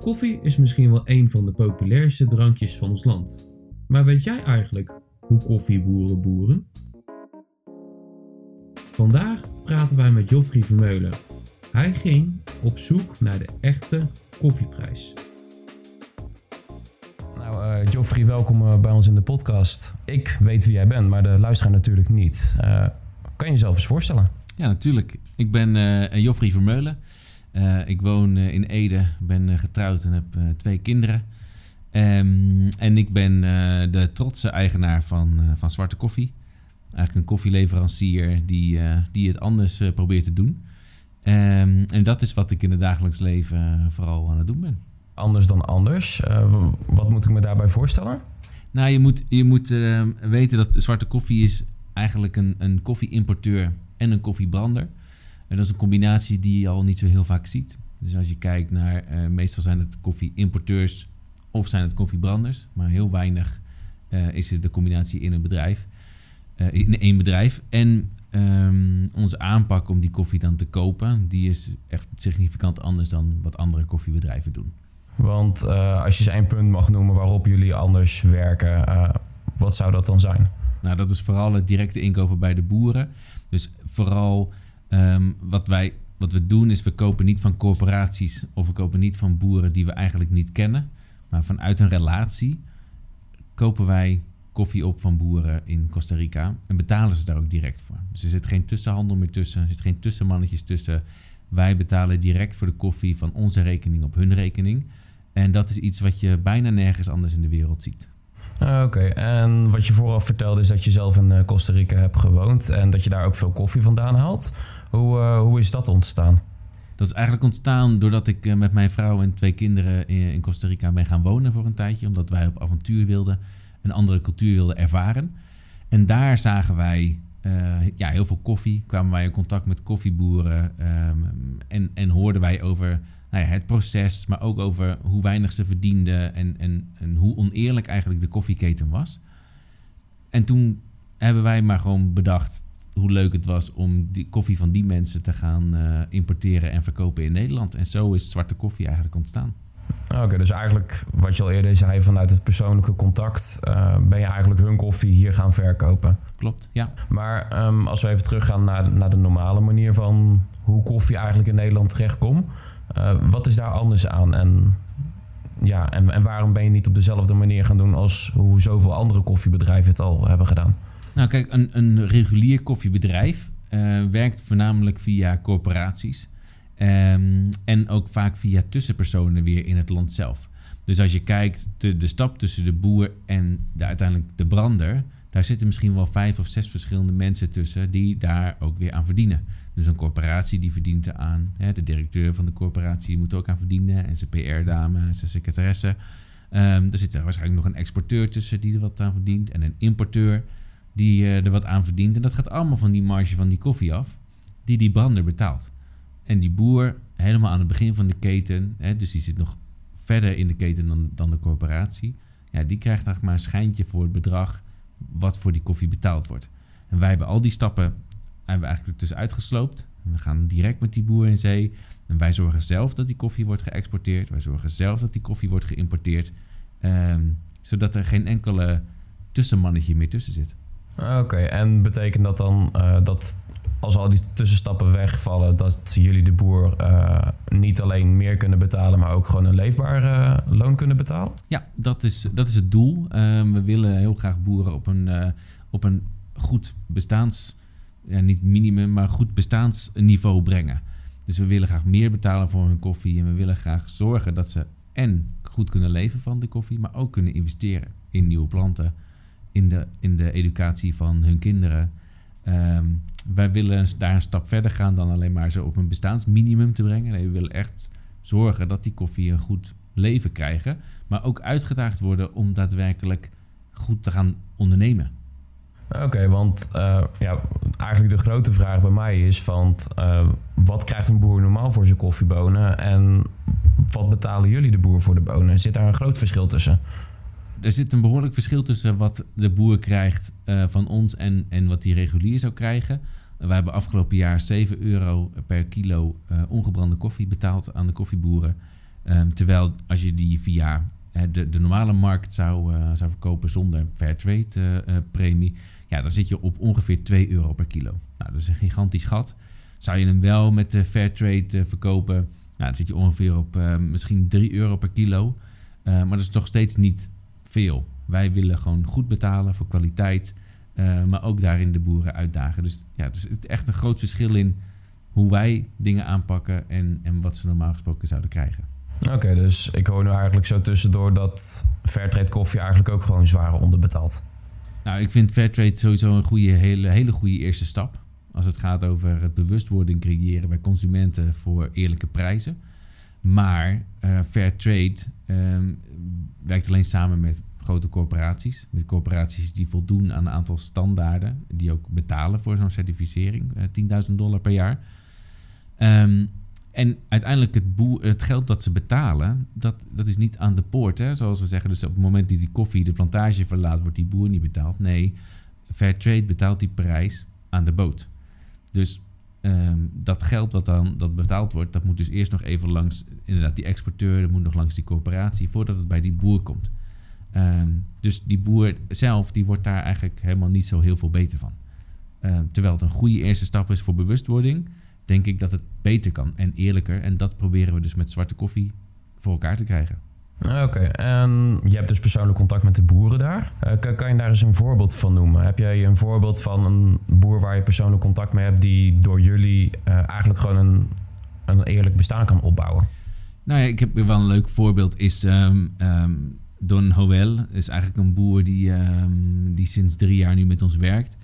Koffie is misschien wel een van de populairste drankjes van ons land. Maar weet jij eigenlijk hoe koffieboeren boeren? Vandaag praten wij met Joffrey Vermeulen. Hij ging op zoek naar de echte koffieprijs. Nou, uh, Joffrey, welkom uh, bij ons in de podcast. Ik weet wie jij bent, maar de luisteraar natuurlijk niet. Uh, kan je jezelf eens voorstellen? Ja, natuurlijk. Ik ben Joffrey Vermeulen. Ik woon in Ede, ben getrouwd en heb twee kinderen. Um, en ik ben de trotse eigenaar van, van Zwarte Koffie. Eigenlijk een koffieleverancier die, die het anders probeert te doen. Um, en dat is wat ik in het dagelijks leven vooral aan het doen ben anders dan anders. Wat moet ik me daarbij voorstellen? Nou, je moet, je moet uh, weten dat zwarte koffie is eigenlijk een, een koffieimporteur en een koffiebrander. En dat is een combinatie die je al niet zo heel vaak ziet. Dus als je kijkt naar, uh, meestal zijn het koffieimporteurs of zijn het koffiebranders. Maar heel weinig is het de combinatie in een bedrijf. in één bedrijf. En um, onze aanpak om die koffie dan te kopen, die is echt significant anders dan wat andere koffiebedrijven doen. Want als je eens één punt mag noemen waarop jullie anders werken, wat zou dat dan zijn? Nou, dat is vooral het directe inkopen bij de boeren. Dus vooral um, wat wij wat we doen is we kopen niet van corporaties of we kopen niet van boeren die we eigenlijk niet kennen. Maar vanuit een relatie kopen wij koffie op van boeren in Costa Rica en betalen ze daar ook direct voor. Dus er zit geen tussenhandel meer tussen, er zit geen tussenmannetjes tussen. Wij betalen direct voor de koffie van onze rekening op hun rekening. En dat is iets wat je bijna nergens anders in de wereld ziet. Ah, oké, en wat je vooraf vertelde is dat je zelf in eh, Costa Rica hebt gewoond en dat je daar ook veel koffie vandaan haalt. Hoe, uh, hoe is dat ontstaan? Dat is eigenlijk ontstaan doordat ik uh, met mijn vrouw en twee kinderen in, Costa Rica ben gaan wonen voor een tijdje. Omdat wij op avontuur wilden, een andere cultuur wilden ervaren. En daar zagen wij ja, heel veel koffie, kwamen wij in contact met koffieboeren um, en, en hoorden wij over nou ja, het proces, maar ook over hoe weinig ze verdienden en, en, en hoe oneerlijk eigenlijk de koffieketen was. En toen hebben wij maar gewoon bedacht hoe leuk het was om die koffie van die mensen te gaan uh, importeren en verkopen in Nederland. En zo is zwarte koffie eigenlijk ontstaan. Oké, dus eigenlijk wat je al eerder zei, vanuit het persoonlijke contact uh, ben je eigenlijk hun koffie hier gaan verkopen. Klopt, ja. Maar um, als we even teruggaan naar, naar de normale manier van hoe koffie eigenlijk in Nederland terechtkomt. Uh, wat is daar anders aan? En, ja, en, en waarom ben je niet op dezelfde manier gaan doen als hoe zoveel andere koffiebedrijven het al hebben gedaan? Nou, kijk, een, een regulier koffiebedrijf uh, werkt voornamelijk via corporaties. Um, en ook vaak via tussenpersonen weer in het land zelf. Dus als je kijkt, de, de stap tussen de boer en de, uiteindelijk de brander, daar zitten misschien wel vijf of zes verschillende mensen tussen die daar ook weer aan verdienen. Dus een corporatie die verdient eraan. Hè, de directeur van de corporatie moet ook aan verdienen. En zijn PR-dame, zijn secretaresse. Um, er zit er waarschijnlijk nog een exporteur tussen die er wat aan verdient. En een importeur die uh, er wat aan verdient. En dat gaat allemaal van die marge van die koffie af. Die die brander betaalt. En die boer, helemaal aan het begin van de keten. Hè, dus die zit nog verder in de keten dan, dan de corporatie. Ja, die krijgt eigenlijk maar een schijntje voor het bedrag wat voor die koffie betaald wordt. En wij hebben al die stappen hebben we eigenlijk dus uitgesloopt. We gaan direct met die boer in zee. En wij zorgen zelf dat die koffie wordt geëxporteerd. Wij zorgen zelf dat die koffie wordt geïmporteerd. Um, zodat er geen enkele tussenmannetje meer tussen zit. Ah, oké, en betekent dat dan uh, dat als al die tussenstappen wegvallen, dat jullie de boer uh, niet alleen meer kunnen betalen, maar ook gewoon een leefbaar uh, loon kunnen betalen? Ja, dat is, dat is het doel. Ehm, we willen heel graag boeren op een, op een goed bestaans ja, niet minimum, maar goed bestaansniveau brengen. Dus we willen graag meer betalen voor hun koffie. En we willen graag zorgen dat ze en goed kunnen leven van de koffie, maar ook kunnen investeren in nieuwe planten, in de, in de educatie van hun kinderen. Um, wij willen daar een stap verder gaan dan alleen maar ze op een bestaansminimum te brengen. Nee, we willen echt zorgen dat die koffie een goed leven krijgen, maar ook uitgedaagd worden om daadwerkelijk goed te gaan ondernemen. Oké, want uh, ja, eigenlijk de grote vraag bij mij is van... Uh, wat krijgt een boer normaal voor zijn koffiebonen... en wat betalen jullie de boer voor de bonen? Zit daar een groot verschil tussen? Er zit een behoorlijk verschil tussen wat de boer krijgt uh, van ons... En, en wat die regulier zou krijgen. We hebben afgelopen jaar 7 euro per kilo ongebrande koffie betaald aan de koffieboeren. Um, terwijl als je die via de, de normale markt zou, uh, zou verkopen zonder fairtrade uh, premie, ja, dan zit je op ongeveer 2 euro per kilo. Nou, dat is een gigantisch gat. Zou je hem wel met de fairtrade verkopen, nou, dan zit je ongeveer op misschien 3 euro per kilo. maar dat is nog steeds niet veel. Wij willen gewoon goed betalen voor kwaliteit, maar ook daarin de boeren uitdagen. Dus ja, er is echt een groot verschil in hoe wij dingen aanpakken en, en wat ze normaal gesproken zouden krijgen. Oké, dus ik hoor nu eigenlijk zo tussendoor dat Fairtrade koffie eigenlijk ook gewoon zwaar onderbetaald. Nou, ik vind Fairtrade sowieso een goede, hele, hele goede eerste stap. Als het gaat over het bewustwording creëren bij consumenten voor eerlijke prijzen. Maar uh, Fairtrade um, werkt alleen samen met grote corporaties. Met corporaties die voldoen aan een aantal standaarden. Die ook betalen voor zo'n certificering. Uh, 10.000 dollar per jaar. Um, en uiteindelijk het, het geld dat ze betalen, dat, dat is niet aan de poort. Hè? Zoals we zeggen, dus op het moment dat die koffie de plantage verlaat, wordt die boer niet betaald. Nee, Fairtrade betaalt die prijs aan de boot. Dus ehm, dat geld dat dan dat betaald wordt, dat moet dus eerst nog even langs inderdaad die exporteur, dat moet nog langs die corporatie voordat het bij die boer komt. Ehm, dus die boer zelf, die wordt daar eigenlijk helemaal niet zo heel veel beter van. Ehm, terwijl het een goede eerste stap is voor bewustwording denk ik dat het beter kan en eerlijker. En dat proberen we dus met zwarte koffie voor elkaar te krijgen. Oké, en je hebt dus persoonlijk contact met de boeren daar. Uh, kan, je daar eens een voorbeeld van noemen? Heb jij een voorbeeld van een boer waar je persoonlijk contact mee hebt, die door jullie uh, eigenlijk gewoon een, een eerlijk bestaan kan opbouwen? Nou ja, ik heb wel een leuk voorbeeld. Is um, um, Don Hoel, is eigenlijk een boer die, um, die sinds drie jaar nu met ons werkt.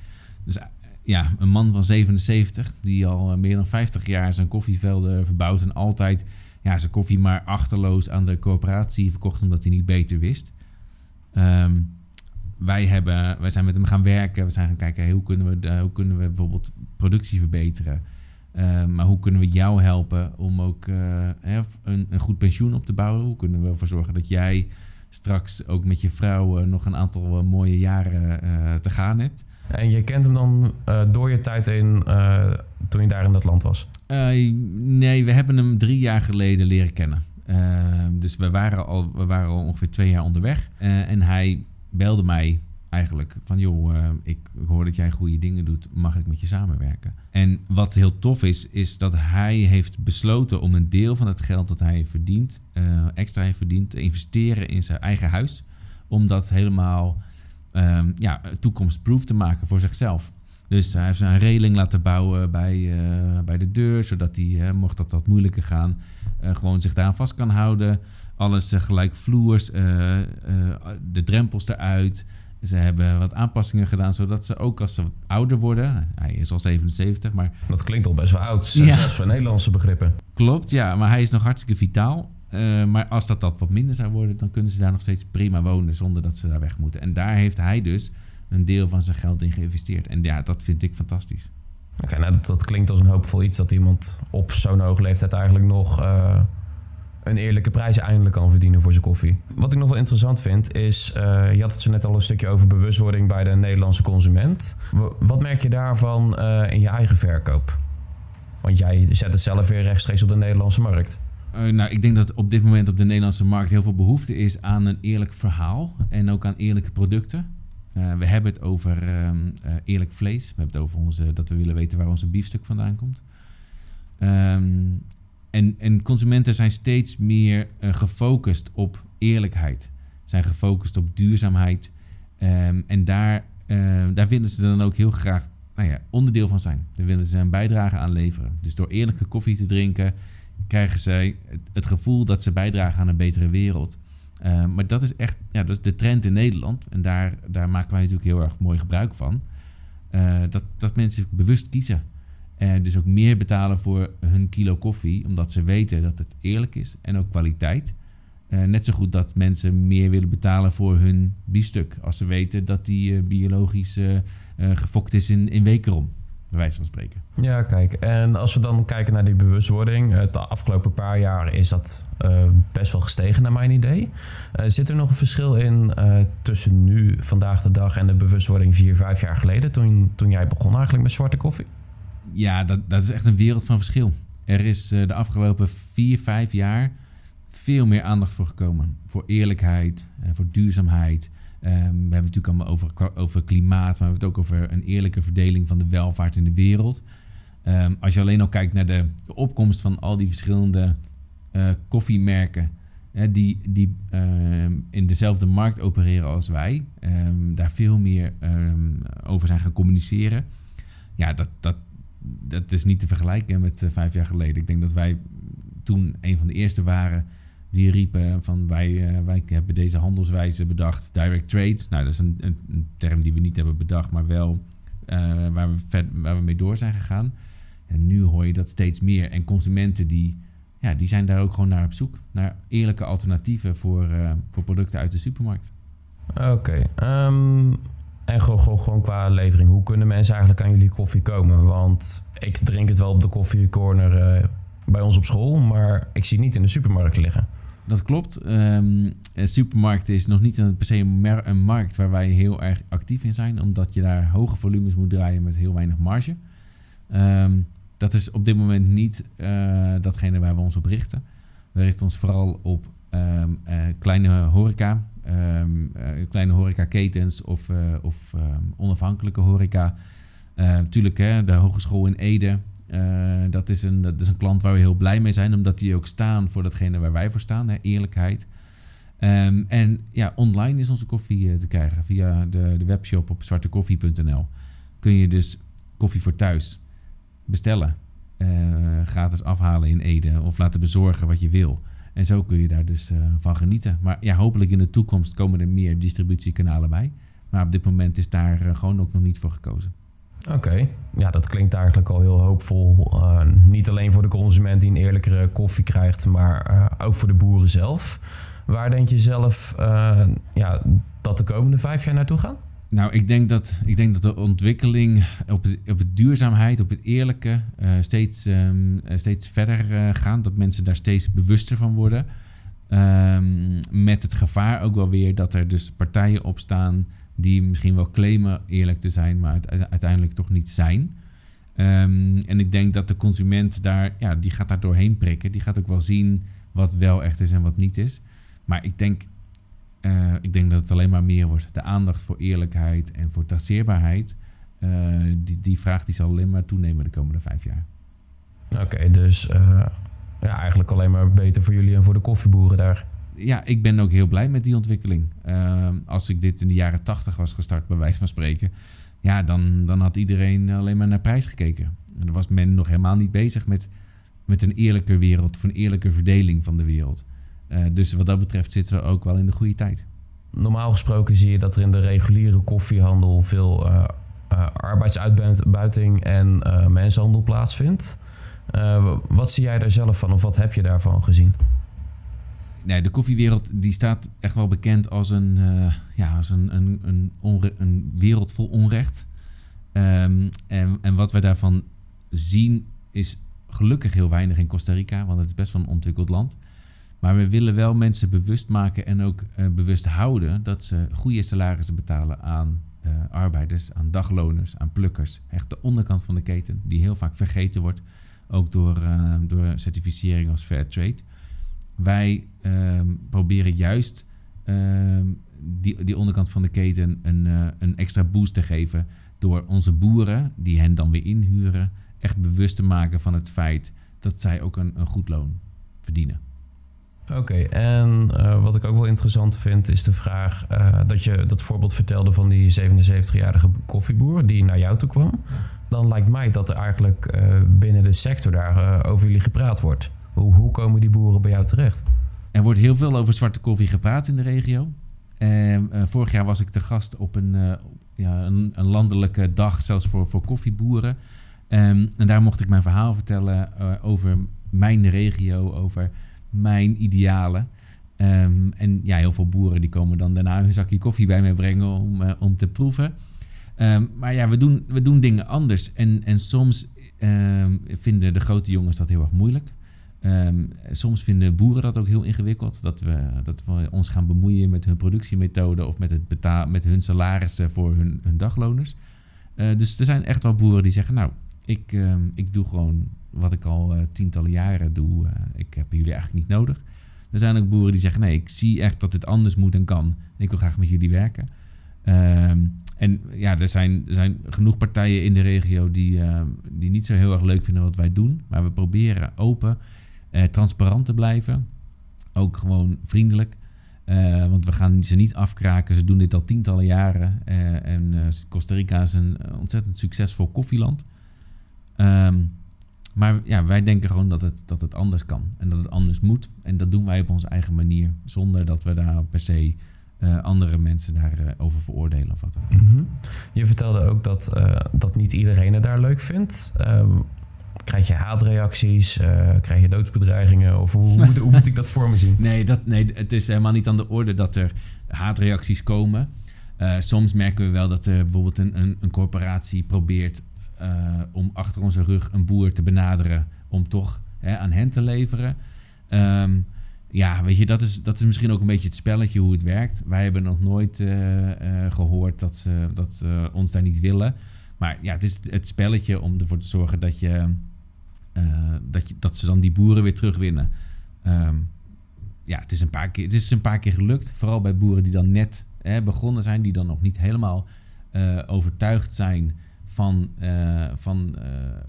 Dus ja, een man van 77 die al eh, meer dan 50 jaar zijn koffievelden verbouwt en altijd ja, zijn koffie maar achterloos aan de corporatie verkocht omdat hij niet beter wist. Ehm, wij, hebben, wij zijn met hem gaan werken. We zijn gaan kijken hoe, kunnen we hoe kunnen we bijvoorbeeld productie verbeteren. Uh, maar hoe kunnen we jou helpen om ook uh, een, een, goed pensioen op te bouwen? Hoe kunnen we ervoor zorgen dat jij straks ook met je vrouw uh, nog een aantal mooie jaren te gaan hebt? En je kent hem dan uh, door je tijd in uh, toen je daar in dat land was? Uh, nee, we hebben hem drie jaar geleden leren kennen. dus we waren, al, we waren ongeveer twee jaar onderweg. en hij belde mij eigenlijk van... joh, ik hoor dat jij goede dingen doet. Mag ik met je samenwerken? En wat heel tof is, is dat hij heeft besloten... om een deel van het geld dat hij verdient, extra heeft verdiend... te investeren in zijn eigen huis. Om dat helemaal um, ja, toekomstproof te maken voor zichzelf. Dus hij heeft een reling laten bouwen bij, uh, bij de deur, zodat hij, mocht dat wat moeilijker gaan, uh, gewoon zich daar vast kan houden. Alles uh, gelijk vloers, de drempels eruit. Ze hebben wat aanpassingen gedaan, zodat ze ook als ze ouder worden... Hij is al 77, maar... Dat klinkt al best wel oud, zelfs voor Nederlandse begrippen. Klopt, ja, maar hij is nog hartstikke vitaal. Uh, maar als dat, dat wat minder zou worden, dan kunnen ze daar nog steeds prima wonen zonder dat ze daar weg moeten. En daar heeft hij dus een deel van zijn geld in geïnvesteerd. En ja, dat vind ik fantastisch. Oké, nou dat, dat, klinkt als een hoopvol iets dat iemand op zo'n hoge leeftijd eigenlijk nog uh, een eerlijke prijs eindelijk kan verdienen voor zijn koffie. Wat ik nog wel interessant vind is, uh, je had het zo net al een stukje over bewustwording bij de Nederlandse consument. Wat merk je daarvan in je eigen verkoop? Want jij zet het zelf weer rechtstreeks op de Nederlandse markt. Uh, nou, ik denk dat op dit moment op de Nederlandse markt heel veel behoefte is aan een eerlijk verhaal en ook aan eerlijke producten. Uh, we hebben het over um, uh, eerlijk vlees. We hebben het over onze, dat we willen weten waar onze biefstuk vandaan komt. Um, en, en, consumenten zijn steeds meer gefocust op eerlijkheid. Zijn gefocust op duurzaamheid. Um, en daar, daar willen ze dan ook heel graag nou ja, onderdeel van zijn. Daar willen ze een bijdrage aan leveren. Dus door eerlijke koffie te drinken krijgen zij het gevoel dat ze bijdragen aan een betere wereld. Uh, maar dat is echt ja, dat is de trend in Nederland. En daar, daar maken wij natuurlijk heel erg mooi gebruik van. Uh, dat, dat mensen bewust kiezen. En dus ook meer betalen voor hun kilo koffie. Omdat ze weten dat het eerlijk is en ook kwaliteit. Uh, net zo goed dat mensen meer willen betalen voor hun biefstuk. Als ze weten dat die biologisch gefokt is in, in Wekerom bij wijze van spreken. Ja, kijk. En als we dan kijken naar die bewustwording, het afgelopen paar jaar is dat uh, best wel gestegen naar mijn idee. Uh, zit er nog een verschil in uh, tussen nu, vandaag de dag, en de bewustwording vier, vijf jaar geleden, toen, toen jij begon eigenlijk met zwarte koffie? Ja, dat, dat is echt een wereld van verschil. Er is eh, de afgelopen vier, vijf jaar veel meer aandacht voor gekomen. Voor eerlijkheid, uh, voor duurzaamheid. Um, we hebben het natuurlijk allemaal over, over klimaat, maar we hebben het ook over een eerlijke verdeling van de welvaart in de wereld. Um, als je alleen al kijkt naar de, opkomst van al die verschillende uh, koffiemerken die, die ehm, in dezelfde markt opereren als wij, daar veel meer over zijn gaan communiceren. Ja, dat, dat, dat is niet te vergelijken met uh, vijf jaar geleden. Ik denk dat wij toen een van de eerste waren die riepen van wij, uh, wij hebben deze handelswijze bedacht, direct trade. Nou, dat is een, een, een term die we niet hebben bedacht, maar wel uh, waar, we ver, waar we mee door zijn gegaan. En nu hoor je dat steeds meer. En consumenten die ja, die zijn daar ook gewoon naar op zoek. Naar eerlijke alternatieven voor, uh, voor producten uit de supermarkt. Oké. Um, en gewoon, gewoon qua levering. Hoe kunnen mensen eigenlijk aan jullie koffie komen? Want ik drink het wel op de koffiecorner bij ons op school. Maar ik zie het niet in de supermarkt liggen. Dat klopt. Um, een supermarkt is nog niet per se een, een markt waar wij heel erg actief in zijn. Omdat je daar hoge volumes moet draaien met heel weinig marge. Um, dat is op dit moment niet uh, datgene waar we ons op richten. We richten ons vooral op um, uh, kleine horeca, uh, kleine horecaketens of, of onafhankelijke horeca. Natuurlijk, hè, de Hogeschool in Ede, dat, is een, dat is een klant waar we heel blij mee zijn, omdat die ook staan voor datgene waar wij voor staan, hè, eerlijkheid. en ja, online is onze koffie te krijgen via de, de webshop op zwartekoffie.nl. Kun je dus koffie voor thuis bestellen. Uh, gratis afhalen in Ede of laten bezorgen wat je wil. En zo kun je daar dus van genieten. Maar ja, hopelijk in de toekomst komen er meer distributiekanalen bij. Maar op dit moment is daar gewoon ook nog niet voor gekozen. Oké, ja, dat klinkt eigenlijk al heel hoopvol. niet alleen voor de consument die een eerlijkere koffie krijgt, maar ook voor de boeren zelf. Waar denk je zelf ja, dat de komende vijf jaar naartoe gaan? Nou, ik denk dat, ik denk dat de ontwikkeling op, de, op duurzaamheid, op het eerlijke, steeds, um, steeds verder gaat. Dat mensen daar steeds bewuster van worden. Um, met het gevaar ook wel weer dat er dus partijen opstaan die misschien wel claimen eerlijk te zijn, maar uiteindelijk toch niet zijn. Um, en ik denk dat de consument daar, ja, die gaat daar doorheen prikken. Die gaat ook wel zien wat wel echt is en wat niet is. Maar ik denk uh, ik denk dat het alleen maar meer wordt. De aandacht voor eerlijkheid en voor traceerbaarheid, uh, die, die vraag die zal alleen maar toenemen de komende vijf jaar. Oké, dus uh, ja, eigenlijk alleen maar beter voor jullie en voor de koffieboeren daar. Ja, ik ben ook heel blij met die ontwikkeling. als ik dit in de jaren tachtig was gestart, bij wijze van spreken, ja, dan, dan had iedereen alleen maar naar prijs gekeken. En dan was men nog helemaal niet bezig met, met een eerlijke wereld, of een eerlijke verdeling van de wereld. Uh, dus wat dat betreft zitten we ook wel in de goede tijd. Normaal gesproken zie je dat er in de reguliere koffiehandel veel uh, uh, arbeidsuitbuiting en mensenhandel plaatsvindt. wat zie jij daar zelf van of wat heb je daarvan gezien? Nee, de koffiewereld die staat echt wel bekend als een, ja, als een, een, een, een wereld vol onrecht. Um, en, en wat we daarvan zien is gelukkig heel weinig in Costa Rica, want het is best wel een ontwikkeld land. Maar we willen wel mensen bewust maken en ook uh, bewust houden dat ze goede salarissen betalen aan uh, arbeiders, aan dagloners, aan plukkers. Echt de onderkant van de keten, die heel vaak vergeten wordt, ook door, door certificering als fair trade. Wij ehm, proberen juist ehm, die, die onderkant van de keten een, een extra boost te geven door onze boeren, die hen dan weer inhuren, echt bewust te maken van het feit dat zij ook een, een goed loon verdienen. Oké, okay, en uh, wat ik ook wel interessant vind is de vraag uh, dat je dat voorbeeld vertelde van die 77-jarige koffieboer die naar jou toe kwam. Dan lijkt mij dat er eigenlijk uh, binnen de sector daar over jullie gepraat wordt. Hoe, komen die boeren bij jou terecht? Er wordt heel veel over zwarte koffie gepraat in de regio. vorig jaar was ik te gast op een, ja, een, een, landelijke dag, zelfs voor, voor koffieboeren. Um, en daar mocht ik mijn verhaal vertellen over mijn regio, over mijn idealen. Um, en ja, heel veel boeren die komen dan daarna hun zakje koffie bij mij brengen om, om te proeven. Maar ja, we doen, we doen dingen anders. En, en soms vinden de grote jongens dat heel erg moeilijk. Soms vinden boeren dat ook heel ingewikkeld. Dat we, dat we ons gaan bemoeien met hun productiemethode of met, het betaal, met hun salarissen voor hun, hun dagloners. Uh, dus er zijn echt wel boeren die zeggen: Nou, Ik, ehm, ik doe gewoon wat ik al eh, tientallen jaren doe. Eh, ik heb jullie eigenlijk niet nodig. Er zijn ook boeren die zeggen: nee, ik zie echt dat dit anders moet en kan. Ik wil graag met jullie werken. Ehm, en ja, er zijn, er zijn genoeg partijen in de regio die, ehm, die niet zo heel erg leuk vinden wat wij doen. Maar we proberen open, eh, transparant te blijven. Ook gewoon vriendelijk. Eh, want we gaan ze niet afkraken. Ze doen dit al tientallen jaren. Eh, en Costa Rica is een ontzettend succesvol koffieland. Ehm, maar ja, wij denken gewoon dat het, dat het anders kan. En dat het anders moet. En dat doen wij op onze eigen manier. Zonder dat we daar per se andere mensen daarover over veroordelen of wat dan. Mhm. Je vertelde ook dat, dat niet iedereen het daar leuk vindt. Krijg je haatreacties? Eh, krijg je doodsbedreigingen? Of hoe, hoe, moet, ik dat voor me zien? Nee, dat, nee, het is helemaal niet aan de orde dat er haatreacties komen. Eh, soms merken we wel dat er bijvoorbeeld een, een, een corporatie probeert eh, om achter onze rug een boer te benaderen om toch hè, aan hen te leveren. Ehm, ja, weet je, dat is, dat is misschien ook een beetje het spelletje hoe het werkt. Wij hebben nog nooit eh, eh, gehoord dat ze dat ons daar niet willen. Maar ja, het is het spelletje om ervoor te zorgen dat, je, eh, dat, je, dat ze dan die boeren weer terugwinnen. Ehm, ja, het is, een paar keer, het is een paar keer gelukt. Vooral bij boeren die dan net hè, begonnen zijn, die dan nog niet helemaal eh, overtuigd zijn van, eh, van,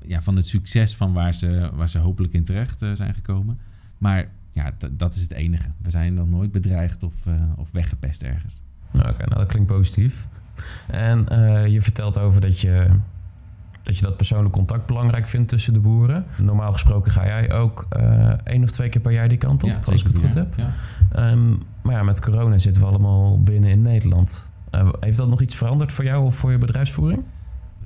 ja, van het succes van waar ze, waar ze hopelijk in terecht zijn gekomen. Maar ja, dat is het enige. We zijn nog nooit bedreigd of, of weggepest ergens. Nou, Oké, nou dat klinkt positief. En eh, je vertelt over dat je, dat je dat persoonlijk contact belangrijk vindt tussen de boeren. Normaal gesproken ga jij ook eh één of twee keer per jaar die kant op, als ik het goed heb. Ja. Ehm, maar ja, met corona zitten we allemaal binnen in Nederland. Eh, heeft dat nog iets veranderd voor jou of voor je bedrijfsvoering?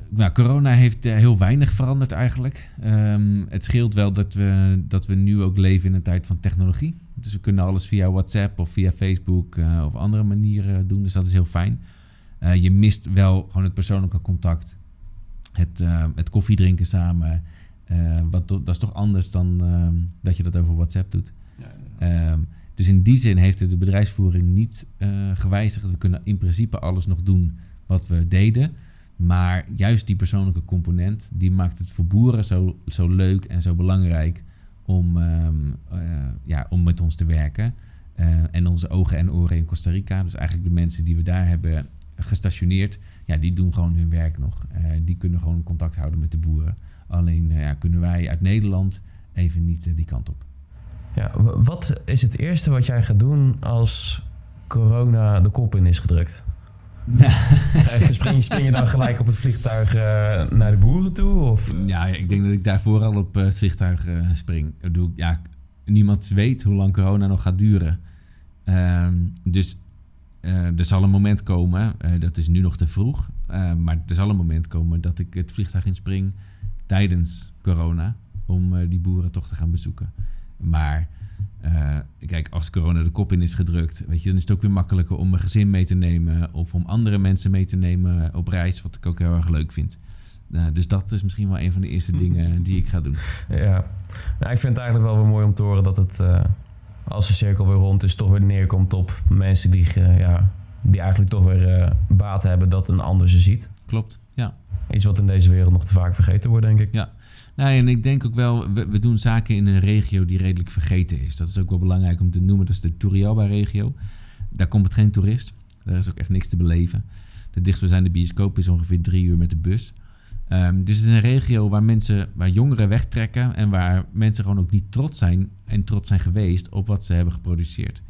Nou, corona heeft heel weinig veranderd eigenlijk. Ehm, het scheelt wel dat we, dat we nu ook leven in een tijd van technologie. Dus we kunnen alles via WhatsApp of via Facebook of andere manieren doen. Dus dat is heel fijn. Eh, je mist wel gewoon het persoonlijke contact. Het, eh, het koffiedrinken samen. Eh, wat, dat is toch anders dan ehm, dat je dat over WhatsApp doet. Ehm, dus in die zin heeft het de bedrijfsvoering niet gewijzigd. We kunnen in principe alles nog doen wat we deden. Maar juist die persoonlijke component, die maakt het voor boeren zo, zo leuk en zo belangrijk om, ehm, eh, ja, om met ons te werken. En onze ogen en oren in Costa Rica, dus eigenlijk de mensen die we daar hebben gestationeerd, ja, die doen gewoon hun werk nog. Eh, die kunnen gewoon contact houden met de boeren. Alleen eh, ja, kunnen wij uit Nederland even niet eh, die kant op. Ja, wat is het eerste wat jij gaat doen als corona de kop in is gedrukt? Eh, spring, je, spring je dan gelijk op het vliegtuig naar de boeren toe? Of? Ja, ik denk dat ik daarvoor al op het vliegtuig eh, spring. Ik bedoel, ja, niemand weet hoe lang corona nog gaat duren. Ehm, dus er zal een moment komen, eh, dat is nu nog te vroeg, eh, maar er zal een moment komen dat ik het vliegtuig inspring tijdens corona om eh, die boeren toch te gaan bezoeken. Maar eh, kijk, als corona de kop in is gedrukt, weet je, dan is het ook weer makkelijker om mijn gezin mee te nemen of om andere mensen mee te nemen op reis, wat ik ook heel erg leuk vind. Dus dat is misschien wel een van de eerste dingen die ik ga doen. Ja, nou, ik vind het eigenlijk wel weer mooi om te horen dat het, eh, als de cirkel weer rond is, toch weer neerkomt op mensen die, eh, ja, die eigenlijk toch weer eh, baat hebben dat een ander ze ziet. Klopt, ja. Iets wat in deze wereld nog te vaak vergeten wordt, denk ik. Ja. Nou, en ik denk ook wel, we, we doen zaken in een regio die redelijk vergeten is. Dat is ook wel belangrijk om te noemen. Dat is de Turrialba-regio. Daar komt het geen toerist. Daar is ook echt niks te beleven. De dichtstbijzijnde bioscoop is ongeveer drie uur met de bus. Ehm, dus het is een regio waar mensen, waar jongeren wegtrekken en waar mensen gewoon ook niet trots zijn en trots zijn geweest op wat ze hebben geproduceerd.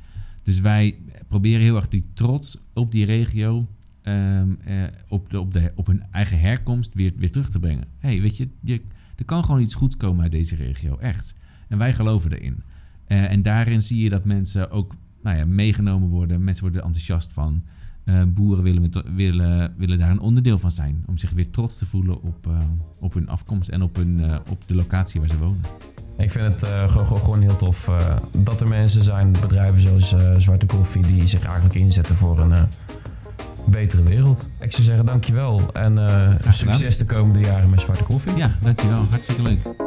Dus wij proberen heel erg die trots op die regio, ehm, eh, op, de, op, de, op hun eigen herkomst weer, weer terug te brengen. hey, weet je, je, er kan gewoon iets goeds komen uit deze regio, echt. En wij geloven erin. Eh, en daarin zie je dat mensen ook nou ja, meegenomen worden. Mensen worden er enthousiast van. Eh, boeren willen, willen, willen daar een onderdeel van zijn. Om zich weer trots te voelen op, eh, op hun afkomst en op, hun, eh, op de locatie waar ze wonen. Ik vind het gewoon, gewoon, heel tof dat er mensen zijn, bedrijven zoals Zwarte Koffie, die zich eigenlijk inzetten voor een betere wereld. Ik zou zeggen dankjewel en succes de komende jaren met Zwarte Koffie. Ja, dankjewel. Hartstikke leuk.